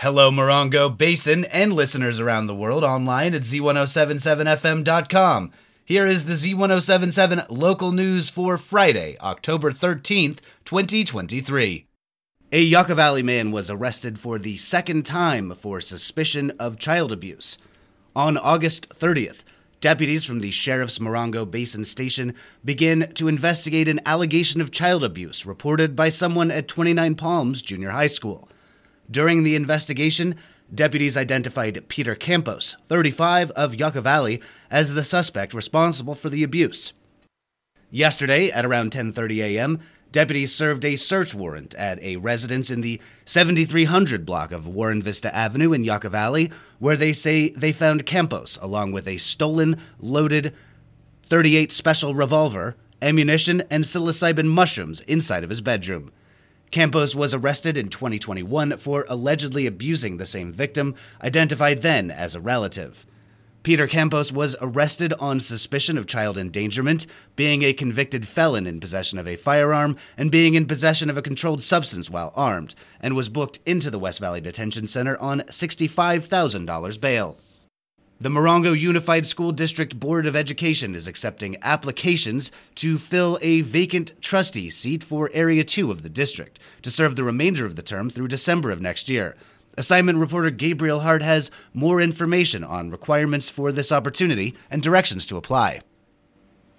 Hello, Morongo Basin and listeners around the world online at z1077fm.com. Here is the Z1077 local news for Friday, October 13th, 2023. A Yucca Valley man was arrested for the second time for suspicion of child abuse. On August 30th, deputies from the Sheriff's Morongo Basin Station began to investigate an allegation of child abuse reported by someone at 29 Palms Junior High School. During the investigation, deputies identified Peter Campos, 35, of Yucca Valley, as the suspect responsible for the abuse. Yesterday, at around 10:30 a.m., deputies served a search warrant at a residence in the 7300 block of Warren Vista Avenue in Yucca Valley, where they say they found Campos along with a stolen, loaded 38 special revolver, ammunition, and psilocybin mushrooms inside of his bedroom. Campos was arrested in 2021 for allegedly abusing the same victim, identified then as a relative. Peter Campos was arrested on suspicion of child endangerment, being a convicted felon in possession of a firearm, and being in possession of a controlled substance while armed, and was booked into the West Valley Detention Center on $65,000 bail. The Morongo Unified School District Board of Education is accepting applications to fill a vacant trustee seat for Area 2 of the district to serve the remainder of the term through December of next year. Assignment reporter Gabriel Hart has more information on requirements for this opportunity and directions to apply.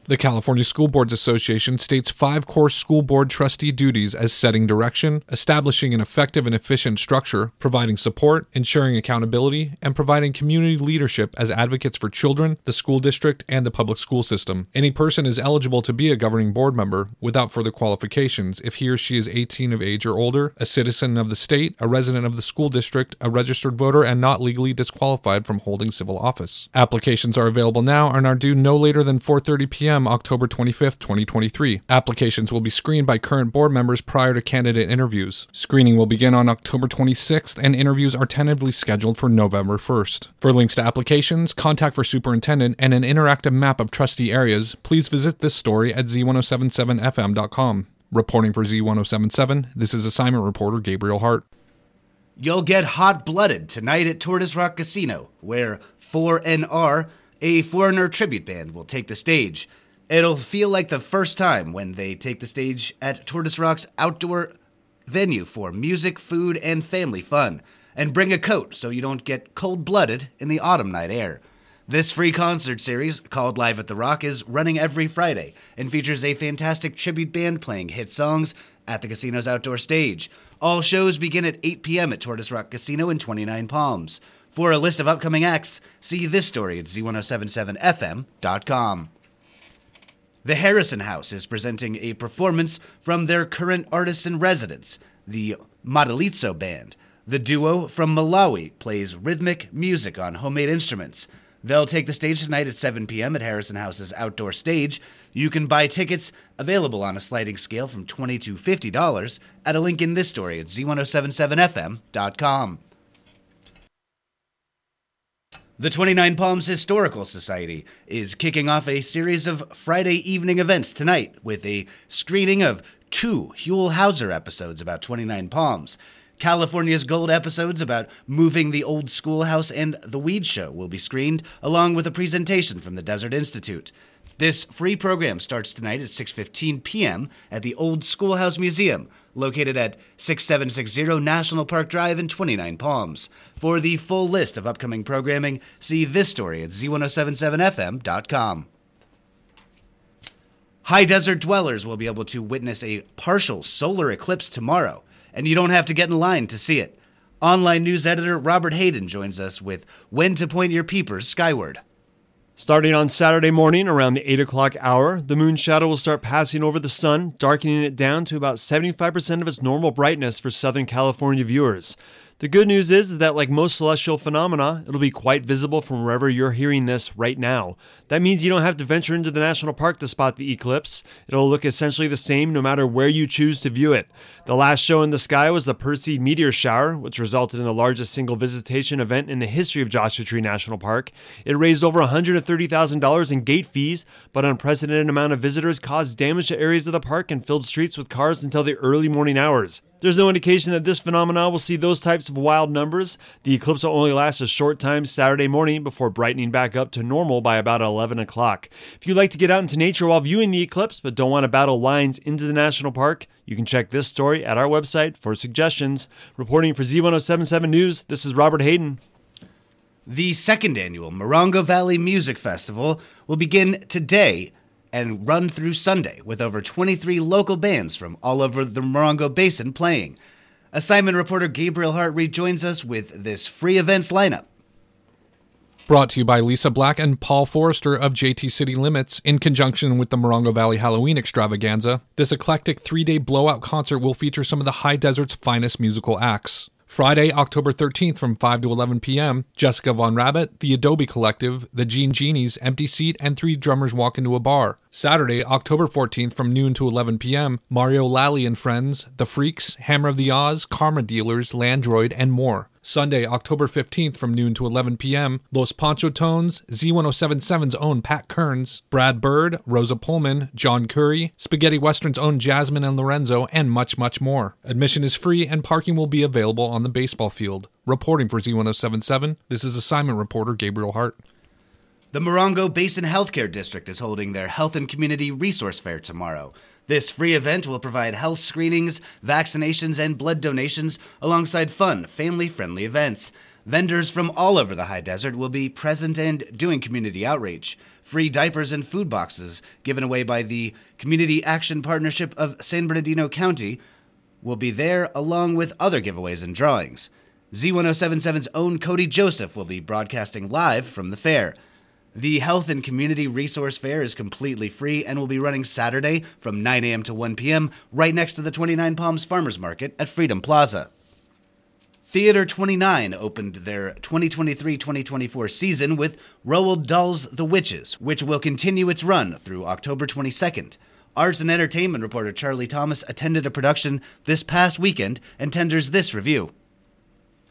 The California School Boards Association states five core school board trustee duties as setting direction, establishing an effective and efficient structure, providing support, ensuring accountability, and providing community leadership as advocates for children, the school district, and the public school system. Any person is eligible to be a governing board member without further qualifications if he or she is 18 of age or older, a citizen of the state, a resident of the school district, a registered voter, and not legally disqualified from holding civil office. Applications are available now and are due no later than 4:30 p.m. October 25th, 2023. Applications will be screened by current board members prior to candidate interviews. Screening will begin on October 26th, and interviews are tentatively scheduled for November 1st. For links to applications, contact for superintendent, and an interactive map of trustee areas, please visit this story at z1077fm.com. Reporting for Z1077, this is assignment reporter Gabriel Hart. You'll get hot blooded tonight at Tortoise Rock Casino, where 4NR, a foreigner tribute band, will take the stage. It'll feel like the first time when they take the stage at Tortoise Rock's outdoor venue for music, food, and family fun. And bring a coat so you don't get cold blooded in the autumn night air. This free concert series, called Live at the Rock, is running every Friday and features a fantastic tribute band playing hit songs at the casino's outdoor stage. All shows begin at 8 p.m. at Tortoise Rock Casino in 29 Palms. For a list of upcoming acts, see this story at z1077fm.com. The Harrison House is presenting a performance from their current artists in residence, the Madalitso Band. The duo from Malawi plays rhythmic music on homemade instruments. They'll take the stage tonight at 7 p.m. at Harrison House's outdoor stage. You can buy tickets available on a sliding scale from 20 to $50 at a link in this story at z1077fm.com. The 29 Palms Historical Society is kicking off a series of Friday evening events tonight with a screening of two Huell Howser episodes about 29 Palms. California's Gold episodes about moving the old schoolhouse and The Weed Show will be screened, along with a presentation from the Desert Institute. This free program starts tonight at 6:15 p.m. at the Old Schoolhouse Museum, located at 6760 National Park Drive in 29 Palms. For the full list of upcoming programming, see this story at z1077fm.com. High desert dwellers will be able to witness a partial solar eclipse tomorrow, and you don't have to get in line to see it. Online news editor Robert Hayden joins us with when to point your peepers skyward. Starting on Saturday morning around the 8 o'clock hour, the moon shadow will start passing over the sun, darkening it down to about 75% of its normal brightness for Southern California viewers. The good news is that, like most celestial phenomena, it'll be quite visible from wherever you're hearing this right now. That means you don't have to venture into the national park to spot the eclipse. It'll look essentially the same no matter where you choose to view it. The last show in the sky was the Perseid meteor shower, which resulted in the largest single visitation event in the history of Joshua Tree National Park. It raised over $130,000 in gate fees, but an unprecedented amount of visitors caused damage to areas of the park and filled streets with cars until the early morning hours. There's no indication that this phenomenon will see those types of wild numbers. The eclipse will only last a short time Saturday morning before brightening back up to normal by about 11 o'clock. If you'd like to get out into nature while viewing the eclipse but don't want to battle lines into the national park, you can check this story at our website for suggestions. Reporting for Z1077 News, this is Robert Hayden. The second annual Morongo Valley Music Festival will begin today and run through Sunday with over 23 local bands from all over the Morongo Basin playing. Assignment reporter Gabriel Hart rejoins us with this free events lineup. Brought to you by Lisa Black and Paul Forrester of JT City Limits in conjunction with the Morongo Valley Halloween extravaganza. This eclectic three day blowout concert will feature some of the high desert's finest musical acts. Friday, October 13th from 5 to 11 p.m., Jessica Von Rabbit, The Adobe Collective, The Gene Genies, Empty Seat, and Three Drummers Walk Into a Bar. Saturday, October 14th from noon to 11 p.m., Mario Lalli and Friends, The Freaks, Hammer of the Oz, Karma Dealers, Landroid, and more. Sunday, October 15th from noon to 11 p.m., Los Pancho Tones, Z1077's own Pat Kearns, Brad Bird, Rosa Pullman, John Curry, Spaghetti Western's own Jasmine and Lorenzo, and much, much more. Admission is free and parking will be available on the baseball field. Reporting for Z1077, this is assignment reporter Gabriel Hart. The Morongo Basin Healthcare District is holding their Health and Community Resource Fair tomorrow. This free event will provide health screenings, vaccinations, and blood donations alongside fun, family friendly events. Vendors from all over the high desert will be present and doing community outreach. Free diapers and food boxes given away by the Community Action Partnership of San Bernardino County will be there along with other giveaways and drawings. Z1077's own Cody Joseph will be broadcasting live from the fair. The Health and Community Resource Fair is completely free and will be running Saturday from 9 a.m. to 1 p.m. right next to the 29 Palms Farmers Market at Freedom Plaza. Theater 29 opened their 2023 2024 season with Roald Dahl's The Witches, which will continue its run through October 22nd. Arts and entertainment reporter Charlie Thomas attended a production this past weekend and tenders this review.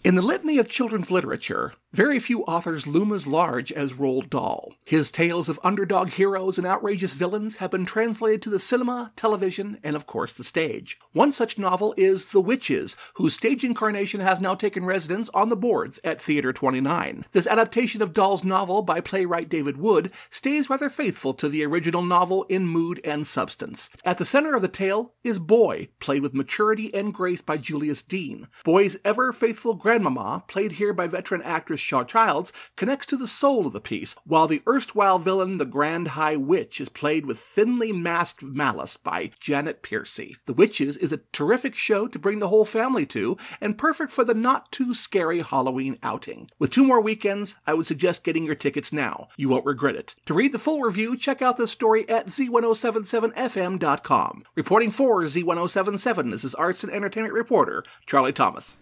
In the litany of children's literature, very few authors loom as large as Roald Dahl. His tales of underdog heroes and outrageous villains have been translated to the cinema, television, and of course the stage. One such novel is The Witches, whose stage incarnation has now taken residence on the boards at Theater 29. This adaptation of Dahl's novel by playwright David Wood stays rather faithful to the original novel in mood and substance. At the center of the tale is Boy, played with maturity and grace by Julius Dean. Boy's ever faithful grandmama, played here by veteran actress Childs, connects to the soul of the piece, while the erstwhile villain, the Grand High Witch, is played with thinly masked malice by Janet Piercy. The Witches is a terrific show to bring the whole family to, and perfect for the not too scary Halloween outing. With two more weekends, I would suggest getting your tickets now. You won't regret it. To read the full review, check out this story at z1077fm.com. Reporting for Z1077, this is arts and entertainment reporter Charlie Thomas.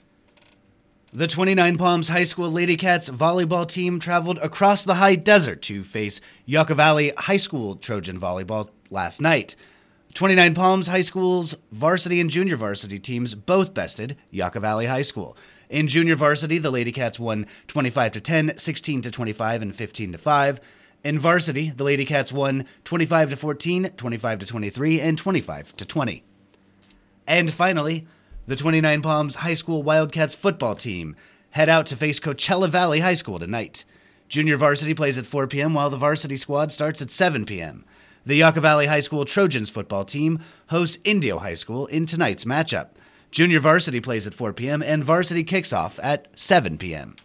The 29 Palms High School Lady Cats volleyball team traveled across the high desert to face Yucca Valley High School Trojan volleyball last night. 29 Palms High School's varsity and junior varsity teams both bested Yucca Valley High School. In junior varsity, the Lady Cats won 25 to 10, 16 to 25, and 15 to 5. In varsity, the Lady Cats won 25 to 14, 25 to 23, and 25 to 20. And finally, the 29 Palms High School Wildcats football team head out to face Coachella Valley High School tonight. Junior varsity plays at 4 p.m., while the varsity squad starts at 7 p.m. The Yucca Valley High School Trojans football team hosts Indio High School in tonight's matchup. Junior varsity plays at 4 p.m., and varsity kicks off at 7 p.m.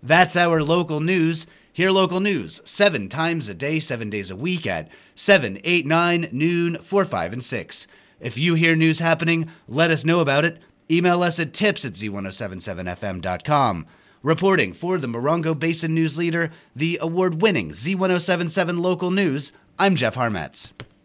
That's our local news. Hear local news seven times a day, seven days a week at 7, 8, 9, noon, 4, 5, and 6. If you hear news happening, let us know about it. Email us at tips at z1077fm.com. Reporting for the Morongo Basin News Leader, the award winning Z1077 Local News, I'm Jeff Harmetz.